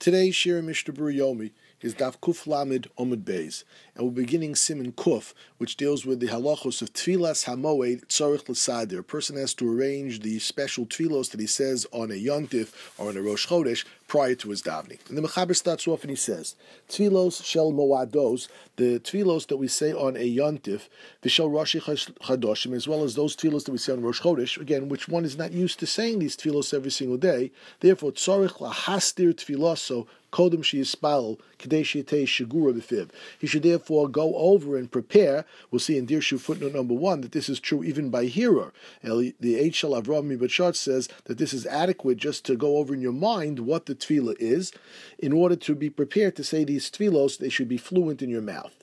Today's Shir Mishnah Yomi is Daf Kuf Lamed Omid Beis, and we're beginning Siman Kuf, which deals with the halachos of Tfilas Hamoed Tzorich L'Sadir. A person has to arrange the special tfilos that he says on a Yontif or on a Rosh Chodesh prior to his davening. And the Mechaber starts off and he says, Tfilos Shel Moados, the tfilos that we say on a Yontif, Vishel Roshi Chadoshim, as well as those tfilos that we say on Rosh Chodesh, again, which one is not used to saying these tfilos every single day. Therefore, Tzorich Lahastir Tfiloso Kodem Shiyispal Kadei Shigura. He should therefore go over and prepare. We'll see in Dirshu footnote number one that this is true even by hearer. The Eshel Avram Mibachat says that this is adequate just to go over in your mind what the tefillah is. In order to be prepared to say these tefillos, they should be fluent in your mouth.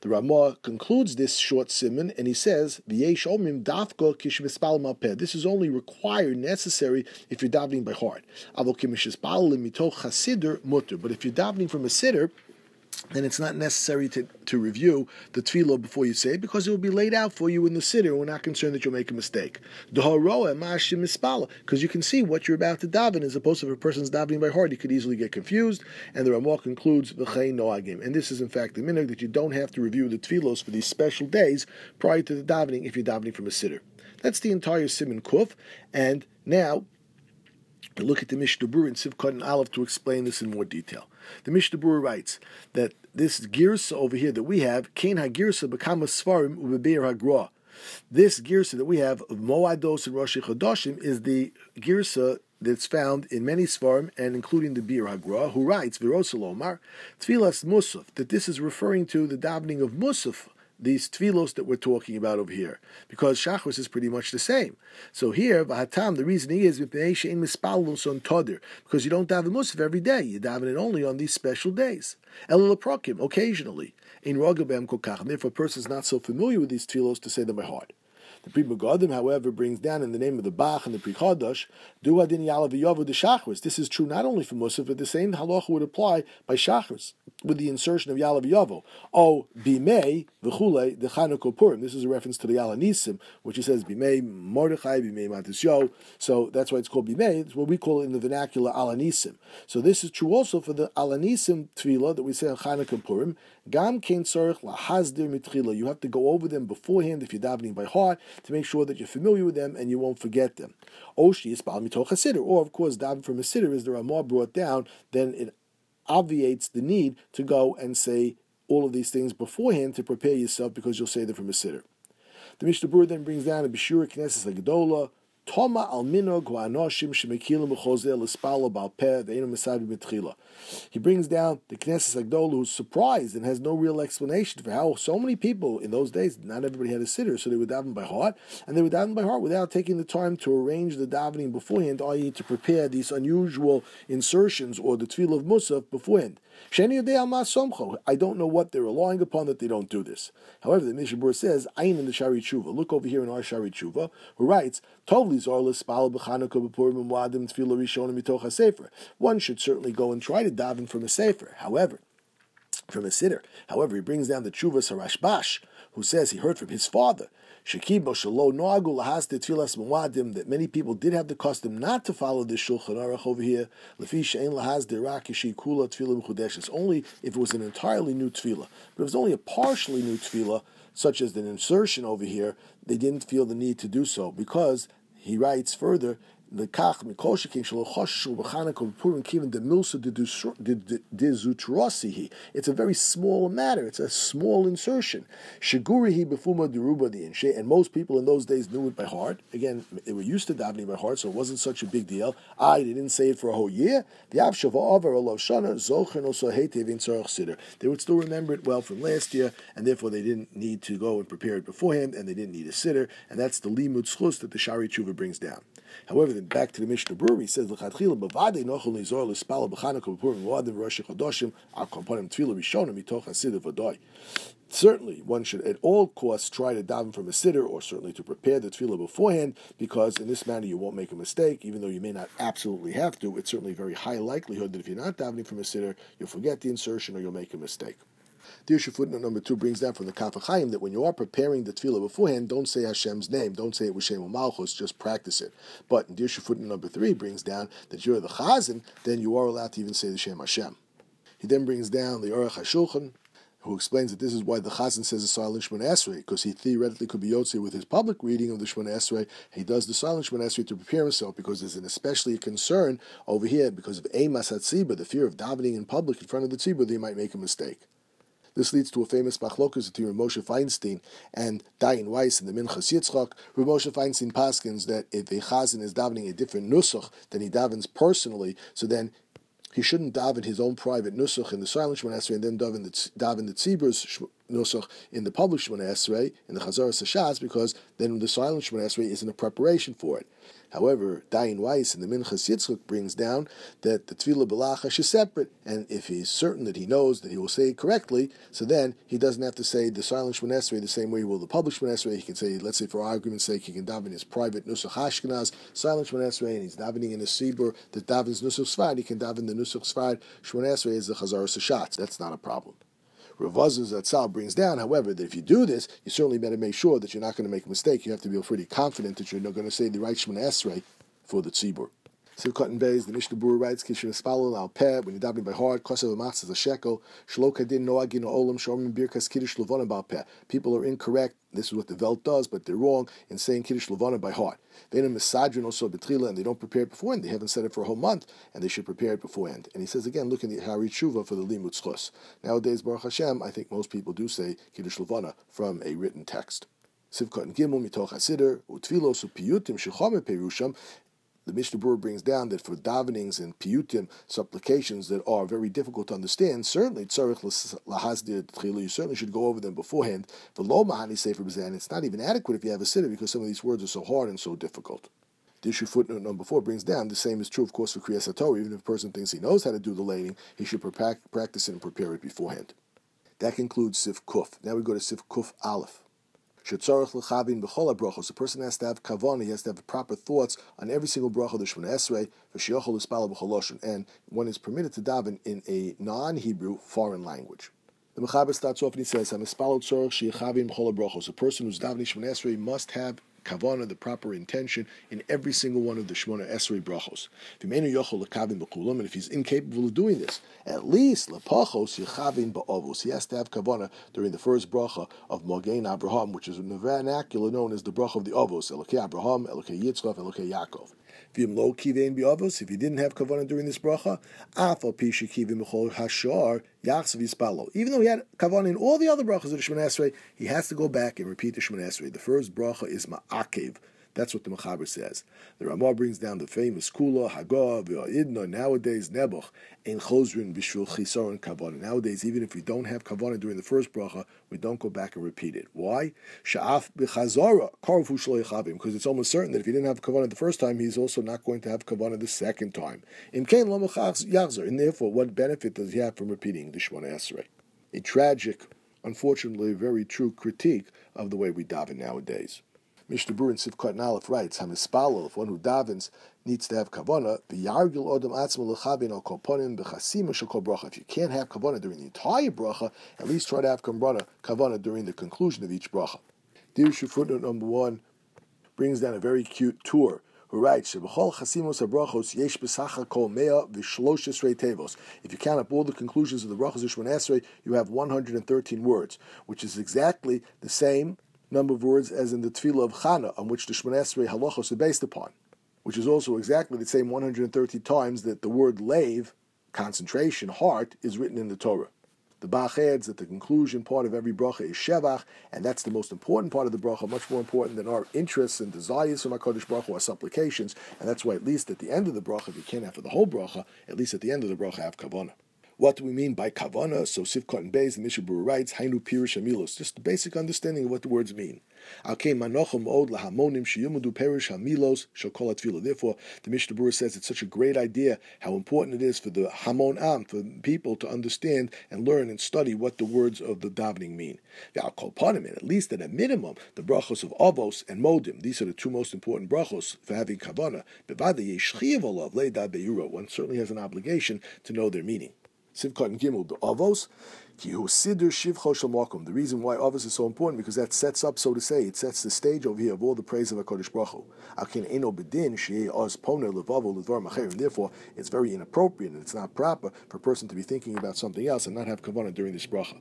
The Ramah concludes this short simon and he says, This is only required, necessary, if you're davening by heart. But if you're davening from a siddur, then it's not necessary to, to review the tefillah before you say it because it will be laid out for you in the siddur. We're not concerned that you'll make a mistake. Because you can see what you're about to daven as opposed to if a person's davening by heart, he could easily get confused. And the Ramah concludes, noagim. And this is in fact the minhag that you don't have to review the tefillos for these special days prior to the davening if you're davening from a siddur. That's the entire Simon Kuf. And now look at the Mishnah Berurah in Sivkot and Aleph to explain this in more detail. The Mishnah Berurah writes that this girsa over here that we have, Kain HaGirsa Bekama Svarim Ubebeir HaGra. This girsa that we have of Moados and Rosh Chodashim is the girsa that's found in many Svarim and including the Bir Hagra, who writes, Virosalomar, Tfilas Musaf, that this is referring to the davening of Musaf these tfilos that we're talking about over here, because shachris is pretty much the same. So here, v'hatam, the reasoning is because you don't daven musaf every day. You daven it only on these special days. Elulaprokim, occasionally. In rogabem kokach. Therefore, a person is not so familiar with these tfilos to say them by heart. The Pri Megadim, however, brings down in the name of the Bach and the Pri Chodosh, Du Adin Yalav Yovu the Shachris. This is true not only for Musaf, but the same halacha would apply by Shachris with the insertion of Yalav Yovu. Oh, Bimei v'chule the Chanukah. This is a reference to the Yalanisim, which he says Bimei Mordechai Bimei Matisyo. So that's why it's called Bimei. It's what we call in the vernacular Alanisim. So this is true also for the Alanisim Tefillah that we say on Chanukah. Gam Kein Tzorich Lahazdir Mitchila. You have to go over them beforehand if you're davening by heart to make sure that you're familiar with them and you won't forget them. Oshi is Baal Mitoch HaSidr. Or, of course, davening from a siddur is the Ramah brought down, then it obviates the need to go and say all of these things beforehand to prepare yourself because you'll say them from a siddur. The Mishnah Berurah then brings down a Bishura Knesset Gedola, Toma al minog ha'anoshim shemekilim b'chozel l'spalo bal peh ve'enu mesabi b'tchila. He brings down the Knesset Agdol who's surprised and has no real explanation for how so many people in those days, not everybody had a siddur, so they would daven by heart, and they would daven by heart without taking the time to arrange the davening beforehand, i.e. to prepare these unusual insertions or the tefillah of Musaf beforehand. I don't know what they're relying upon that they don't do this. However, the Mishabur says, Ayin in the Shari Tshuva. Look over here in our Shari Tshuva, who writes, One should certainly go and try to daven from a sefer. However, from a siddur. However, he brings down the Chuvas Harashbash, who says he heard from his father Shekibo Shalo Noagu Lahas Tfilas Muadim that many people did have the custom not to follow the Shulchan Aruch over here. Lefi Shein Lahas Derak Kula Tfilah Chudesh. It's only if it was an entirely new tefillah, but if it was only a partially new tefillah, such as an insertion over here, they didn't feel the need to do so because he writes further It's a very small matter. It's a small insertion. And most people in those days knew it by heart. Again, they were used to davening by heart, so it wasn't such a big deal. I they didn't say it for a whole year. They would still remember it well from last year, and therefore they didn't need to go and prepare it beforehand, and they didn't need a siddur, And that's the limud schus that the Shari Tshuva brings down. However, then back to the Mishnah Berurah, he says, "L'chatchila b'vadei nochel nizor l'spala b'chanukah b'purim v'adim rosh chodoshim al komponim tefillah rishonim mitoch hasidah v'doi." Certainly, one should at all costs try to daven from a siddur, or certainly to prepare the tefillah beforehand, because in this manner you won't make a mistake, even though you may not absolutely have to. It's certainly a very high likelihood that if you're not davening from a siddur, you'll forget the insertion or you'll make a mistake. The footnote number two brings down from the Kaf HaChaim that when you are preparing the tefillah beforehand, don't say Hashem's name, don't say it with Shem Malchus, just practice it. But the footnote number three brings down that you're the Chazan, then you are allowed to even say the Shem Hashem. He then brings down the Aruch HaShulchan, who explains that this is why the Chazan says the silent Shemon Esrei, because he theoretically could be Yotze with his public reading of the Shemon Esrei. He does the silent Shemon Esrei to prepare himself, because there's an especially concern over here because of Emas HaTzibah, the fear of davening in public in front of the Tzibah, they might make a mistake. This leads to a famous machlokas between Moshe Feinstein and Dayan Weiss in the Minchas Yitzchak. Moshe Feinstein paskins that if a chazan is davening a different nusach than he davens personally, so then he shouldn't daven his own private nusach in the silent Shemon and then daven the, daven the Tzibur's nusach in the public Shemon Esrei, in the Chazar Sashas, because then the silent Shemon Esrei isn't a preparation for it. However, Dayan Weiss in the Minchas Yitzchak brings down that the Tefillah Belachash is separate, and if he's certain that he knows that he will say it correctly, so then he doesn't have to say the silent Shemon Esrei the same way he will the public Shemon Esrei. He can say, let's say for argument's sake, he can daven his private Nusach Ashkenaz, silent Shemon Esrei, and he's davening in a Sibur that davens Nusach Sfad, he can daven the Nusach Sfad Shemon Esrei as the Chazar Sashatz. That's not a problem. Ravazuz Atzal brings down, however, that if you do this, you certainly better make sure that you're not going to make a mistake. You have to be pretty confident that you're not going to say the right Shemana Esrei for the tzibur. Sivkot and Beis, the Mishnah Berurah writes, Kishon Espalol al Peh, when you're davening by heart, Kosev Amatz is a shekel, Shlo Kadin Noagin Olam, Shomim Birkas Kiddush Levona Bal Peh. People are incorrect, this is what the Velt does, but they're wrong in saying Kiddush Levona by heart. They don't misajin also betrila, and they don't prepare it beforehand. They haven't said it for a whole month, and they should prepare it beforehand. And he says again, look in the Hari Tshuva for the Limud Schus. Nowadays, Baruch Hashem, I think most people do say Kiddush Levona from a written text. Sivkot and Gimel mitoch hasider utfilos upiyutim shechome perusham the Mishnah Berurah brings down that for davenings and piyutim, supplications that are very difficult to understand, certainly tzarich lahazdir you certainly should go over them beforehand. The lo mahani sefer b'zan, it's not even adequate if you have a siddur because some of these words are so hard and so difficult. The issue footnote number four brings down the same is true, of course, for Kriyas Torah. Even if a person thinks he knows how to do the laying, he should practice it and prepare it beforehand. That concludes Sif Kuf. Now we go to Sif Kuf Aleph. A person has to have kavan. He has to have proper thoughts on every single bracha of the Shemona Esrei. V'shiyochol. And one is permitted to daven in a non-Hebrew foreign language. The Mechaber starts off and he says, "Hamispalot tzorach sheyachavin b'chol brachos." A person who's davening Shemona Esrei must have kavana, the proper intention, in every single one of the Shemona Esrei brachos. And if he's incapable of doing this, at least lepachos yichavin ba'avos. He has to have kavana during the first bracha of Mogain Abraham, which is in the vernacular known as the bracha of the avos, Elokei Abraham, Elokei Yitzchak, Elokei Yaakov. If you didn't have kavanah during this bracha, even though he had kavanah in all the other brachas of the Shemon Esrei, he has to go back and repeat the Shemon Esrei. The first bracha is ma'akev. That's what the Mechaber says. The Ramah brings down the famous Kula, Hagah, V'Idna, nowadays Nebuch, in Chosrin, Bishvil, Chisar, and Kavanah. Nowadays, even if we don't have Kavanah during the first bracha, we don't go back and repeat it. Why? Sha'af b'chazara, karvu shloichavim, because it's almost certain that if he didn't have Kavanah the first time, he's also not going to have Kavanah the second time. Imkain yachzer, and therefore, what benefit does he have from repeating the Shemona Esrei? A tragic, unfortunately, very true critique of the way we daven nowadays. Mishnah Berurah in Sivkot Aleph writes, Hamispalel, if one who davens needs to have kavana, v'yargil odom atzma lechavin al kolponim b'chasim shekol bracha. If you can't have kavana during the entire bracha, at least try to have kavana, kavana during the conclusion of each bracha. Dear footnote number one brings down a very cute Tur who writes. If you count up all the conclusions of the brachos Esrei, you have 113 words, which is exactly the same number of words as in the Tefillah of Chana, on which the Shemon Esrei halachos are based upon, which is also exactly the same 130 times that the word lave, concentration, heart, is written in the Torah. The Bach adds that the conclusion part of every bracha is Shevach, and that's the most important part of the bracha, much more important than our interests and desires from HaKadosh Baruch Hu, our supplications, and that's why at least at the end of the bracha, if you can't have for the whole bracha, at least at the end of the bracha have kavanah. What do we mean by kavana? So Sivkot and Beis, the Mishnah Berurah writes, Hainu Pirish Amilos, just the basic understanding of what the words mean. Therefore, the Mishnah Berurah says it's such a great idea how important it is for the Hamon Am, for people to understand and learn and study what the words of the davening mean. At least at a minimum, the brachos of Avos and Modim, these are the two most important brachos for having kavana. One certainly has an obligation to know their meaning. Sivkot and Gimel, the Avos, the reason why Avos is so important because that sets up, so to say, it sets the stage over here of all the praise of Hakadosh Baruch Hu. Therefore, it's very inappropriate and it's not proper for a person to be thinking about something else and not have kavanah during this bracha.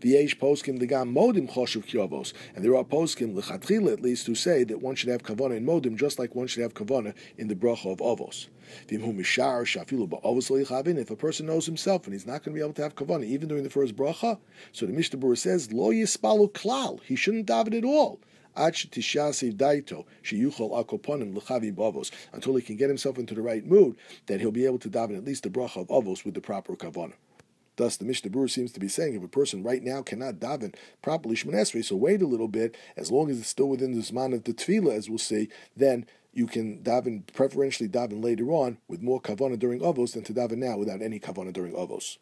V'yesh poskim degam modim choshev kyovos. And there are poskim, lechatchila at least, who say that one should have kavana in modim just like one should have kavana in the bracha of avos. If a person knows himself and he's not going to be able to have kavana even during the first bracha, so the Mishnah Berurah says, lo yispalu klal. He shouldn't daven at all until he can get himself into the right mood, that he'll be able to daven at least the bracha of avos with the proper kavanah. Thus, the Mishnah Berurah seems to be saying if a person right now cannot daven properly Shemon so wait a little bit, as long as it's still within the Zman of the Tefillah, as we'll see, then you can daven, preferentially daven later on with more kavana during Avos than to daven now without any kavana during Avos.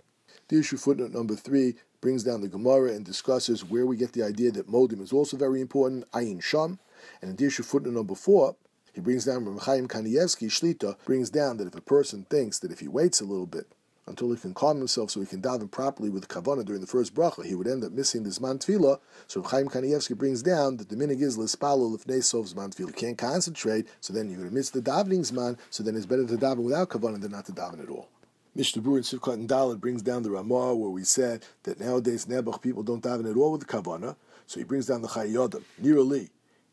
The issue footnote number three brings down the Gemara and discusses where we get the idea that modim is also very important, ayin sham. And in the issue footnote number four, he brings down from Chaim Kanievsky Shlita brings down that if a person thinks that if he waits a little bit until he can calm himself so he can daven properly with kavana during the first bracha, he would end up missing the zman tefillah. So Chaim Kanievsky brings down that the minig is lispalo lifnei sov zman tefillah. You can't concentrate, so then you're going to miss the davening zman. So then it's better to daven without kavana than not to daven at all. Mishnah Berurah in Sivkot and Dalit brings down the Ramah where we said that nowadays Nebuch people don't daven at all with kavana. So he brings down the Chayyodam, Nirali,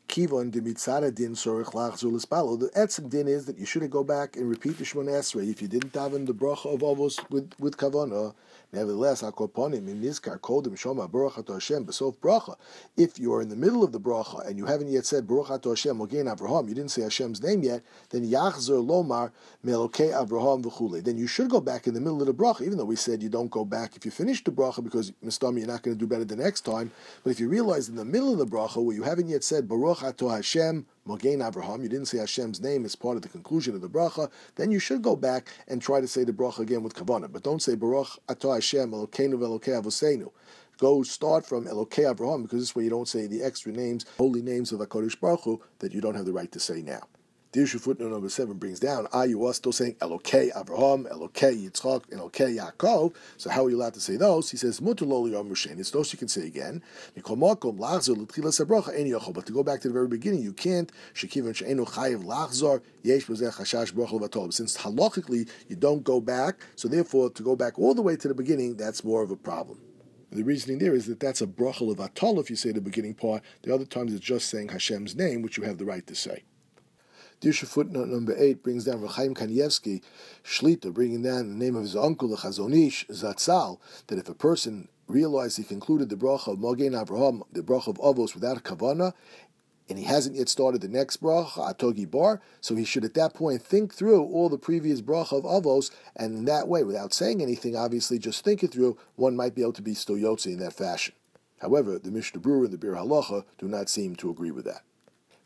Kivon de mitzara din sorich lachzul lispalo. The etzim din is that you shouldn't go back and repeat the Shemon Esrei if you didn't daven the bracha of avos with with kavana. Nevertheless, akoponim in nizkar kodim shoma baruch Hashem besof bracha. If you are in the middle of the bracha and you haven't yet said baruch Hashem mogein Avraham, you didn't say Hashem's name yet, then yachzer lomar melokei Avraham v'chule. Then you should go back in the middle of the bracha, even though we said you don't go back if you finish the bracha because mistami you're not going to do better the next time. But if you realize in the middle of the bracha where you haven't yet said baruch Ato Hashem Mogain Abraham, you didn't say Hashem's name as part of the conclusion of the bracha, then you should go back and try to say the bracha again with kavanah. But don't say Baruch Ato Hashem Elokeinu Velokei Avosenu. Go start from Elokei Abraham because this way you don't say the extra names, holy names of Hakadosh Baruch Hu that you don't have the right to say now. The issue footnote number seven brings down, are you still saying Elokei Abraham, Elokei Yitzchak, Elokei Yaakov? So how are you allowed to say those? He says, Mutuloli Mushen. It's those you can say again. But to go back to the very beginning, you can't. Since halachically you don't go back, so therefore to go back all the way to the beginning, that's more of a problem. The reasoning there is that that's a brachal of atol if you say the beginning part. The other times it's just saying Hashem's name, which you have the right to say. Dirshu footnote number eight brings down Rechaim Kanievsky, Shlita, bringing down the name of his uncle, the Chazonish, Zatzal, that if a person realized he concluded the bracha of Mogen Avraham, the bracha of Avos, without kavana, and he hasn't yet started the next bracha, Atah Gibor, so he should at that point think through all the previous bracha of Avos, and in that way, without saying anything, obviously, just think it through, one might be able to be still in that fashion. However, the Mishnah Berurah and the Bir Halacha do not seem to agree with that.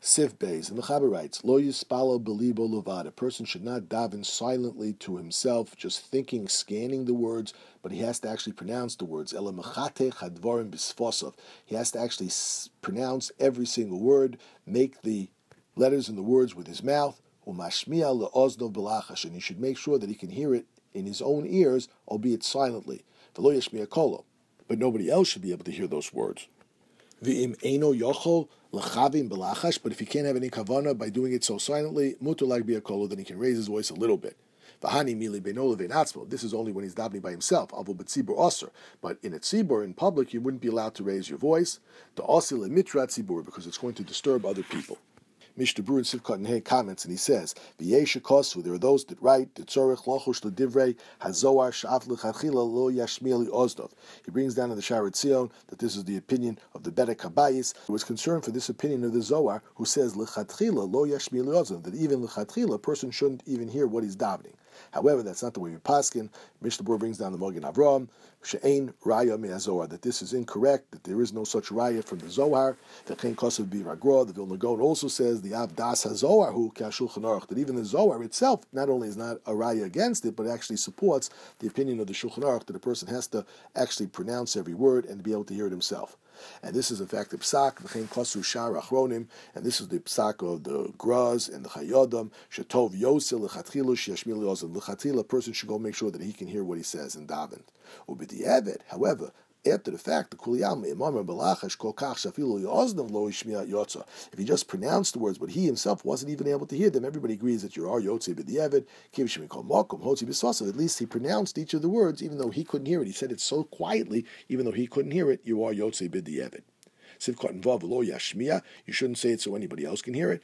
Sif Beis, and the Chaber writes, Lo yispalo belibo levad. A person should not daven silently to himself, just thinking, scanning the words, but he has to actually pronounce the words. Ela mechate chadvarim bisfosov. He has to actually pronounce every single word, make the letters and the words with his mouth. Umashmiya leoznov belachash, and he should make sure that he can hear it in his own ears, albeit silently. V'lo yashmiya kolo. But nobody else should be able to hear those words. V'im yochol belachash. But if he can't have any kavana by doing it so silently, mutu like biakolo, then he can raise his voice a little bit. This is only when he's davening by himself. But in a tzibur, in public, you wouldn't be allowed to raise your voice. The osil mitra tzibur, because it's going to disturb other people. Mishnah Berurah Sivkot and Hay comments, and he says, "V'yesha There are those that write the tzorich lochush ledivrei hazoar shaf lechatchila lo yashmieli ozdov. He brings down in the Shaar HaTziyun that this is the opinion of the Bedek Habayis, who was concerned for this opinion of the Zohar, who says lechatchila lo yashmieli ozdov that even lechatchila a person shouldn't even hear what he's davening. However, that's not the way we paskin. Mishnah Berurah brings down the Mogen Avram, she'ein raya me'azohar, that this is incorrect, that there is no such raya from the Zohar. The Chen Kosev Biragra, the Vilna Gaon also says the Avdas HaZohar, who Kashulchan Aruch, that even the Zohar itself not only is not a raya against it, but actually supports the opinion of the Shulchan Aruch that a person has to actually pronounce every word and be able to hear it himself. And this is in fact the psak, v'chein kosu shar achronim, and this is the psak of the Graz and the Chayodam, shetov yosel lechatchilu sheyashmil yosel. Lechatchila, a person should go make sure that he can hear what he says in. Ubidi however, after the fact, the kuliyam If he just pronounced the words, but he himself wasn't even able to hear them, everybody agrees that you are yotze shemikol mokum. At least he pronounced each of the words, even though he couldn't hear it. He said it so quietly, even though he couldn't hear it, you are yotze b'di'evid. Sivkot and vav lo yashmiya. You shouldn't say it so anybody else can hear it.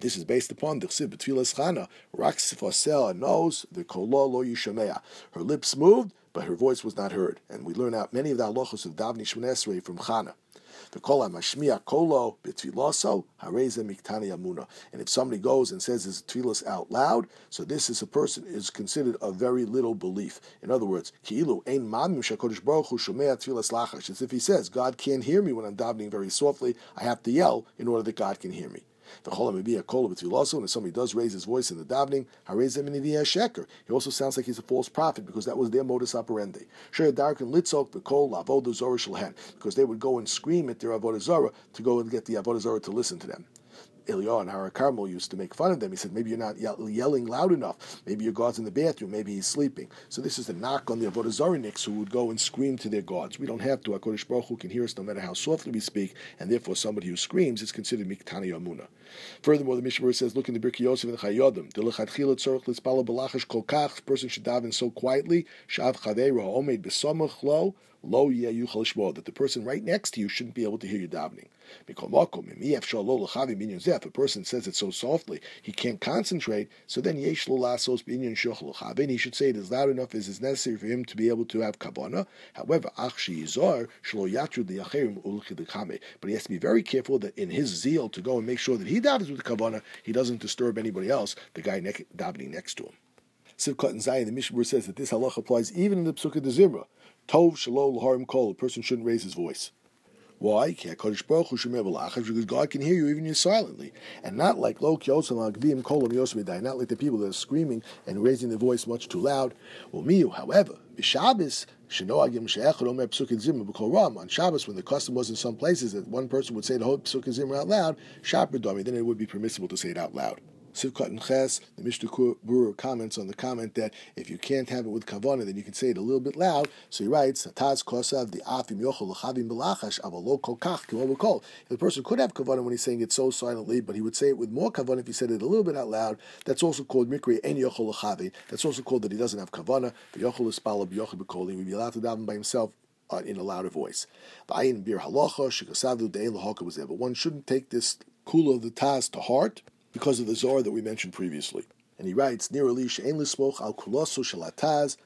This is based upon the chsiv betfilas chana. Rak sifasel knows the kolo lo yishamea. Her lips moved, but her voice was not heard. And we learn out many of the halachos of Davni Shmonesrei from Chana. And if somebody goes and says his tefillas out loud, so this is a person is considered a very little belief. In other words. As if he says, God can't hear me when I'm davening very softly. I have to yell in order that God can hear me. If somebody does raise his voice in the davening. He also sounds like he's a false prophet because that was their modus operandi. Because they would go and scream at their avodah zorah to go and get the avodah zorah to listen to them. Eliyahu and Har Carmel used to make fun of them. He said, maybe you're not yelling loud enough. Maybe your God's in the bathroom. Maybe he's sleeping. So this is the knock on the Avodah Zariniks who would go and scream to their gods. We don't have to. HaKadosh Baruch Hu can hear us no matter how softly we speak, and therefore somebody who screams is considered Miktani Yamuna. Furthermore, the Mishnah says, look in the Birkei Yosef and Chayodim. The Lechatchila Tzorach Lispala Balachash Kolkach. Person should daven so quietly. Shav Chaveira Omed Besomach Lo Lo That the person right next to you shouldn't be able to hear you davening. If a person says it so softly he can't concentrate, so then he should say it as loud enough as is necessary for him to be able to have kavana. However, but he has to be very careful that in his zeal to go and make sure that he davens with kavana, he doesn't disturb anybody else, the guy ne- davening next to him. Sivkot and Zayin, the Mishnah says that this halach applies even in the Psukkah de Zimra. Tov shalol laharim kol, a person shouldn't raise his voice. Why? Because God can hear you even you silently, and not like lo not like the people that are screaming and raising their voice much too loud. However, b'Shabbos on Shabbos, when the custom was in some places that one person would say the whole Psukkah Zimra out loud, then it would be permissible to say it out loud. And Ches, the Mishnah Berurah comments on the comment that if you can't have it with kavana, then you can say it a little bit loud. So he writes, Sataz kosav the afim yochel l'chavim belachash avalo kokach kol The person could have kavana when he's saying it so silently, but he would say it with more kavana if he said it a little bit out loud. That's also called mikri en yochel l'chavim. That's also called that he doesn't have kavana. Yochel l'spala b'yochel b'kol. He would be allowed to daven by himself uh, in a louder voice. But one shouldn't take this kula of the Taz to heart because of the Zohar that we mentioned previously. And he writes, Nir Elish Ein Lismoch al Kulosu Shalataz,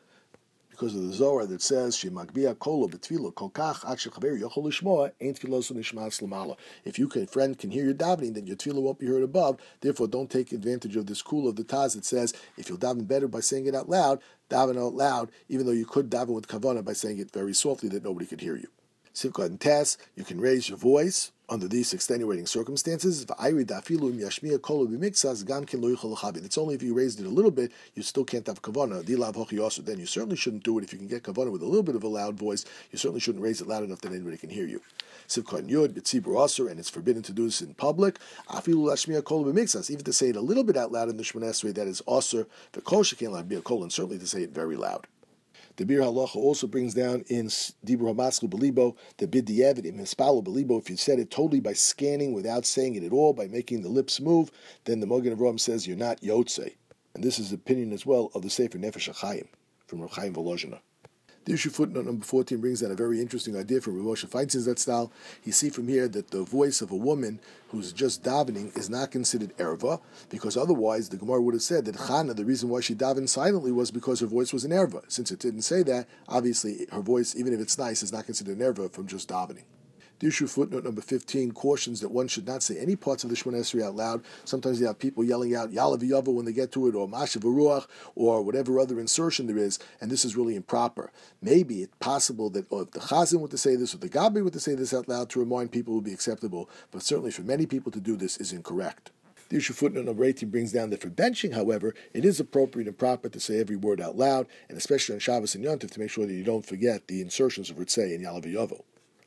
because of the Zohar that says, Shemagbia Kolo Betvilo Kolkach At Shechaver Yochol Lishmoa Ein Tfilosu Nishmas Lamala. If you can, friend can hear your davening, then your tefillah won't be heard above. Therefore, don't take advantage of this cool of the Taz that says, if you'll daven better by saying it out loud, daven out loud, even though you could daven with kavana by saying it very softly that nobody could hear you. Sivkot and Tess, you can raise your voice under these extenuating circumstances. It's only if you raised it a little bit, you still can't have kavana. Then you certainly shouldn't do it if you can get kavana with a little bit of a loud voice. You certainly shouldn't raise it loud enough that anybody can hear you. And it's forbidden to do this in public. Even to say it a little bit out loud in the Shemon that is Aser, the Kol, and certainly to say it very loud. The Bir Halacha also brings down in Dibur Hamaskul Belibo the Bid Diavad in Mispalo Belibo. If you said it totally by scanning without saying it at all, by making the lips move, then the Mogen Avram says you're not Yotze. And this is the opinion as well of the Sefer Nefesh HaChaim from Rav Chaim Volozhina. The issue footnote number 14 brings down a very interesting idea from Ramosha Feinstein that style. You see from here that the voice of a woman who's just davening is not considered erva, because otherwise the Gemara would have said that Chana, the reason why she davened silently was because her voice was an erva. Since it didn't say that, obviously her voice, even if it's nice, is not considered an erva from just davening. The issue footnote number 15 cautions that one should not say any parts of the Shemon Esrei out loud. Sometimes you have people yelling out Yalav when they get to it, or Mashav Ruach, or whatever other insertion there is, and this is really improper. Maybe it's possible that if the Chazan were to say this, or the Gabi were to say this out loud to remind people would be acceptable, but certainly for many people to do this is incorrect. The issue footnote number 18 brings down that for benching, however, it is appropriate and proper to say every word out loud, and especially on Shabbos and Yontif to make sure that you don't forget the insertions of Ritzay and Yalav.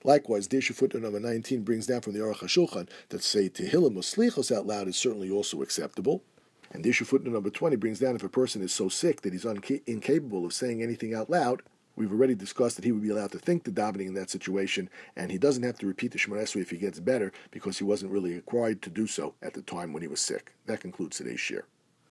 Likewise, Dirshu footnote number 19 brings down from the Aruch HaShulchan that say Tehillim or out loud is certainly also acceptable. And Dirshu footnote number 20 brings down if a person is so sick that he's unca- incapable of saying anything out loud, We've already discussed that he would be allowed to think the davening in that situation, and he doesn't have to repeat the Shemona Esrei if he gets better because he wasn't really required to do so at the time when he was sick. That concludes today's share.